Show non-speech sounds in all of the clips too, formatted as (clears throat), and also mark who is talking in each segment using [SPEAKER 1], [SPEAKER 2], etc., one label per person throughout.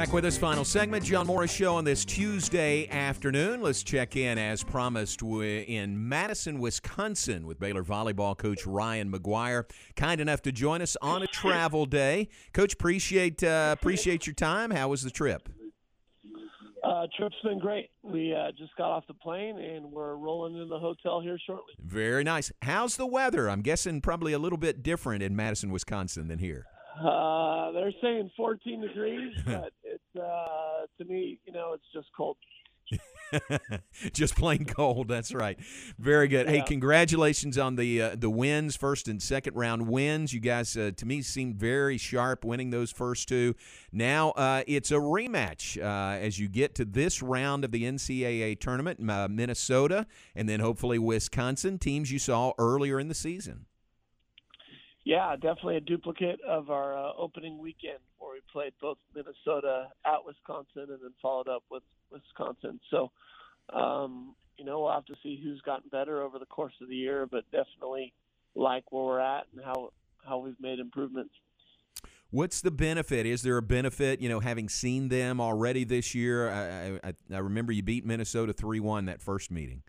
[SPEAKER 1] Back with us, final segment, John Morris Show on this Tuesday afternoon. Let's check in as promised in Madison, Wisconsin, with Baylor volleyball coach Ryan McGuyre, kind enough to join us on a travel day. Coach, appreciate uh, appreciate your time. How was the trip?
[SPEAKER 2] Uh, trip's been great. We uh, just got off the plane and we're rolling into the hotel here shortly.
[SPEAKER 1] Very nice. How's the weather? I'm guessing probably a little bit different in Madison, Wisconsin than here.
[SPEAKER 2] Uh, they're saying 14 degrees, (laughs) but uh, to me, you know, it's just cold. (laughs)
[SPEAKER 1] just plain cold. That's right. Very good. Yeah. Hey, congratulations on the uh, the wins, first and second round wins. You guys, uh, to me, seemed very sharp winning those first two. Now uh, it's a rematch uh, as you get to this round of the NCAA tournament. Uh, Minnesota and then hopefully Wisconsin, teams you saw earlier in the season.
[SPEAKER 2] Yeah, definitely a duplicate of our uh, opening weekend where we played both Minnesota at Wisconsin and then followed up with Wisconsin. So, um, you know, we'll have to see who's gotten better over the course of the year, but definitely like where we're at and how how we've made improvements.
[SPEAKER 1] What's the benefit? Is there a benefit, you know, having seen them already this year? I, I, I remember you beat Minnesota three one that first meeting.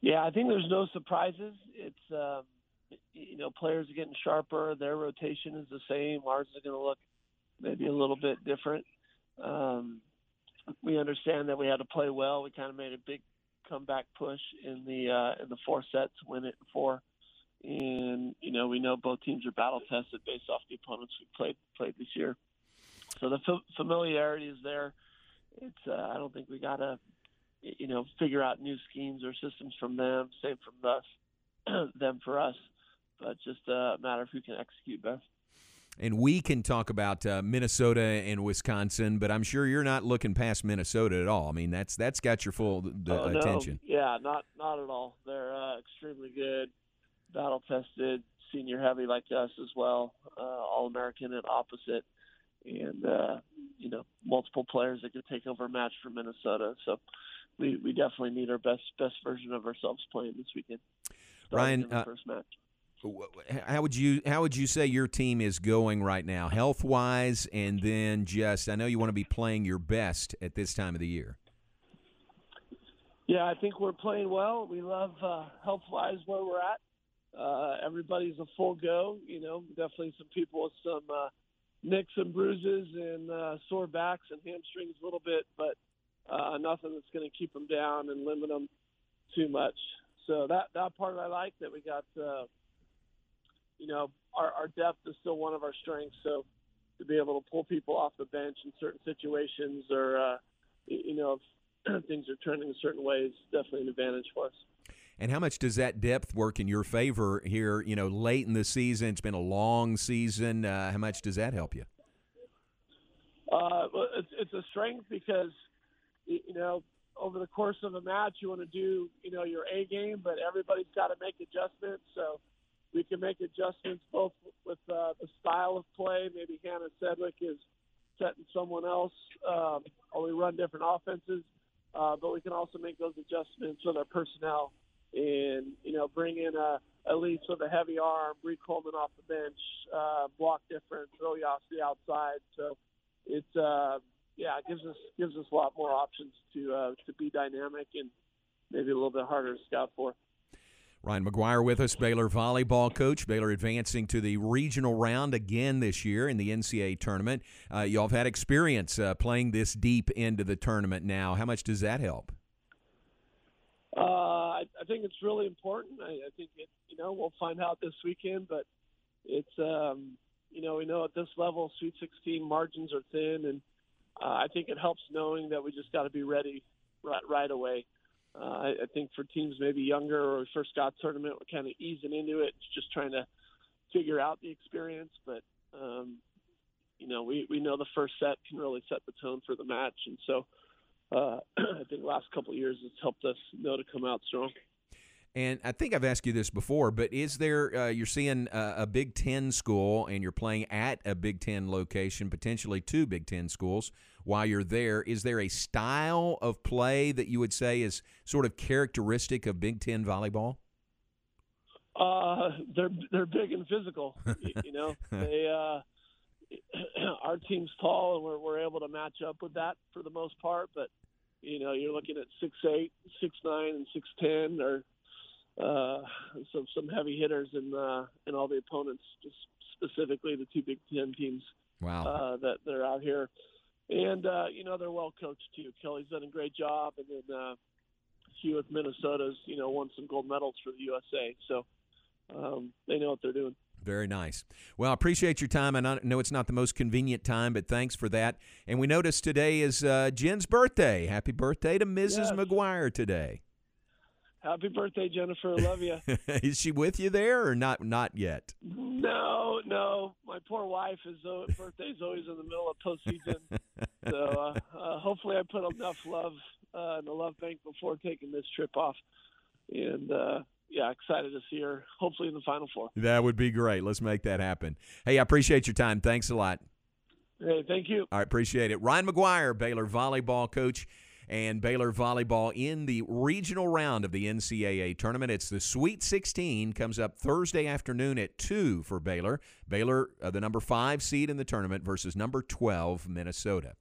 [SPEAKER 2] Yeah, I think there's no surprises. It's um, you know, players are getting sharper. Their rotation is the same. Ours is going to look maybe a little bit different. Um, we understand that we had to play well. We kind of made a big comeback push in the uh, in the four sets, win it in four. And you know, we know both teams are battle tested based off the opponents we played played this year. So the f- familiarity is there. It's uh, I don't think we got to you know figure out new schemes or systems from them. Same from us, (clears throat) them for us but just a matter of who can execute best.
[SPEAKER 1] And we can talk about uh, Minnesota and Wisconsin, but I'm sure you're not looking past Minnesota at all. I mean, that's that's got your full uh, oh, attention.
[SPEAKER 2] No. Yeah, not not at all. They're uh, extremely good, battle tested, senior heavy like us as well, uh, all American and opposite, and uh, you know multiple players that could take over a match for Minnesota. So we we definitely need our best best version of ourselves playing this weekend.
[SPEAKER 1] Ryan,
[SPEAKER 2] uh, first match
[SPEAKER 1] how would you how would you say your team is going right now, health wise, and then just I know you want to be playing your best at this time of the year.
[SPEAKER 2] Yeah, I think we're playing well. We love uh, health wise where we're at. Uh, everybody's a full go. You know, definitely some people with some uh, nicks and bruises and uh, sore backs and hamstrings a little bit, but uh, nothing that's going to keep them down and limit them too much. So that that part I like that we got. Uh, you know, our, our depth is still one of our strengths. So to be able to pull people off the bench in certain situations or, uh, you know, if (clears throat) things are turning a certain way is definitely an advantage for us.
[SPEAKER 1] And how much does that depth work in your favor here? You know, late in the season, it's been a long season. Uh, how much does that help you?
[SPEAKER 2] Uh, well, it's, it's a strength because you know over the course of a match you want to do you know your A game, but everybody's got to make adjustments. So we can make adjustments both with uh, the style of play. Maybe Hannah Sedgwick is setting someone else, um, or we run different offenses. Uh, but we can also make those adjustments with our personnel, and you know, bring in a Elise with a heavy arm, Brie Coleman off the bench, uh, block different, throw the outside. So it's uh, yeah, it gives us gives us a lot more options to uh, to be dynamic and maybe a little bit harder to scout for.
[SPEAKER 1] Ryan McGuyre with us, Baylor volleyball coach. Baylor advancing to the regional round again this year in the NCAA tournament. Uh, y'all have had experience uh, playing this deep into the tournament now. How much does that help?
[SPEAKER 2] Uh, I, I, think it's really important. I, I, think it, you know we'll find out this weekend, but it's um, you know we know at this level, Sweet 16 margins are thin, and uh, I think it helps knowing that we just got to be ready right, right away. Uh, I, I think for teams maybe younger or first got tournament, we're kind of easing into it, just trying to figure out the experience. But um, you know, we we know the first set can really set the tone for the match, and so uh, (clears throat) I think the last couple of years it's helped us know to come out strong.
[SPEAKER 1] And I think I've asked you this before, but is there uh, you're seeing a, a, Big Ten school and you're playing at a Big Ten location, potentially two Big Ten schools while you're there? Is there a style of play that you would say is sort of characteristic of Big Ten volleyball?
[SPEAKER 2] Uh, they're they're big and physical. (laughs) you, know, they uh, (clears throat) our team's tall, and we're we're able to match up with that for the most part. But you know, you're looking at six eight, six nine, and six ten, or uh, some some heavy hitters in uh, in all the opponents, just specifically the two Big Ten teams.
[SPEAKER 1] Wow.
[SPEAKER 2] Uh, that are out here, and uh, you know they're well coached too. Kelly's done a great job, and then uh, Hugh with Minnesota's you know won some gold medals for the USA, so um, they know what they're doing.
[SPEAKER 1] Very nice. Well, I appreciate your time. I know it's not the most convenient time, but thanks for that. And we noticed today is uh, Jen's birthday. Happy birthday to Mrs.
[SPEAKER 2] Yes.
[SPEAKER 1] McGuyre today.
[SPEAKER 2] Happy birthday, Jennifer. Love you. (laughs)
[SPEAKER 1] is she with you there or not? Not yet.
[SPEAKER 2] No, no. My poor wife is uh, birthday's always in the middle of postseason, (laughs) so uh, uh, hopefully I put enough love uh, in the love bank before taking this trip off, and uh, yeah, excited to see her. Hopefully in the final four.
[SPEAKER 1] That would be great. Let's make that happen. Hey, I appreciate your time. Thanks a lot.
[SPEAKER 2] Hey, thank you.
[SPEAKER 1] Right, appreciate it. Ryan McGuyre, Baylor volleyball coach and Baylor volleyball in the regional round of the NCAA tournament. It's the Sweet 16 comes up Thursday afternoon at 2 for Baylor. Baylor, uh, the number 5 seed in the tournament versus number 12 Minnesota.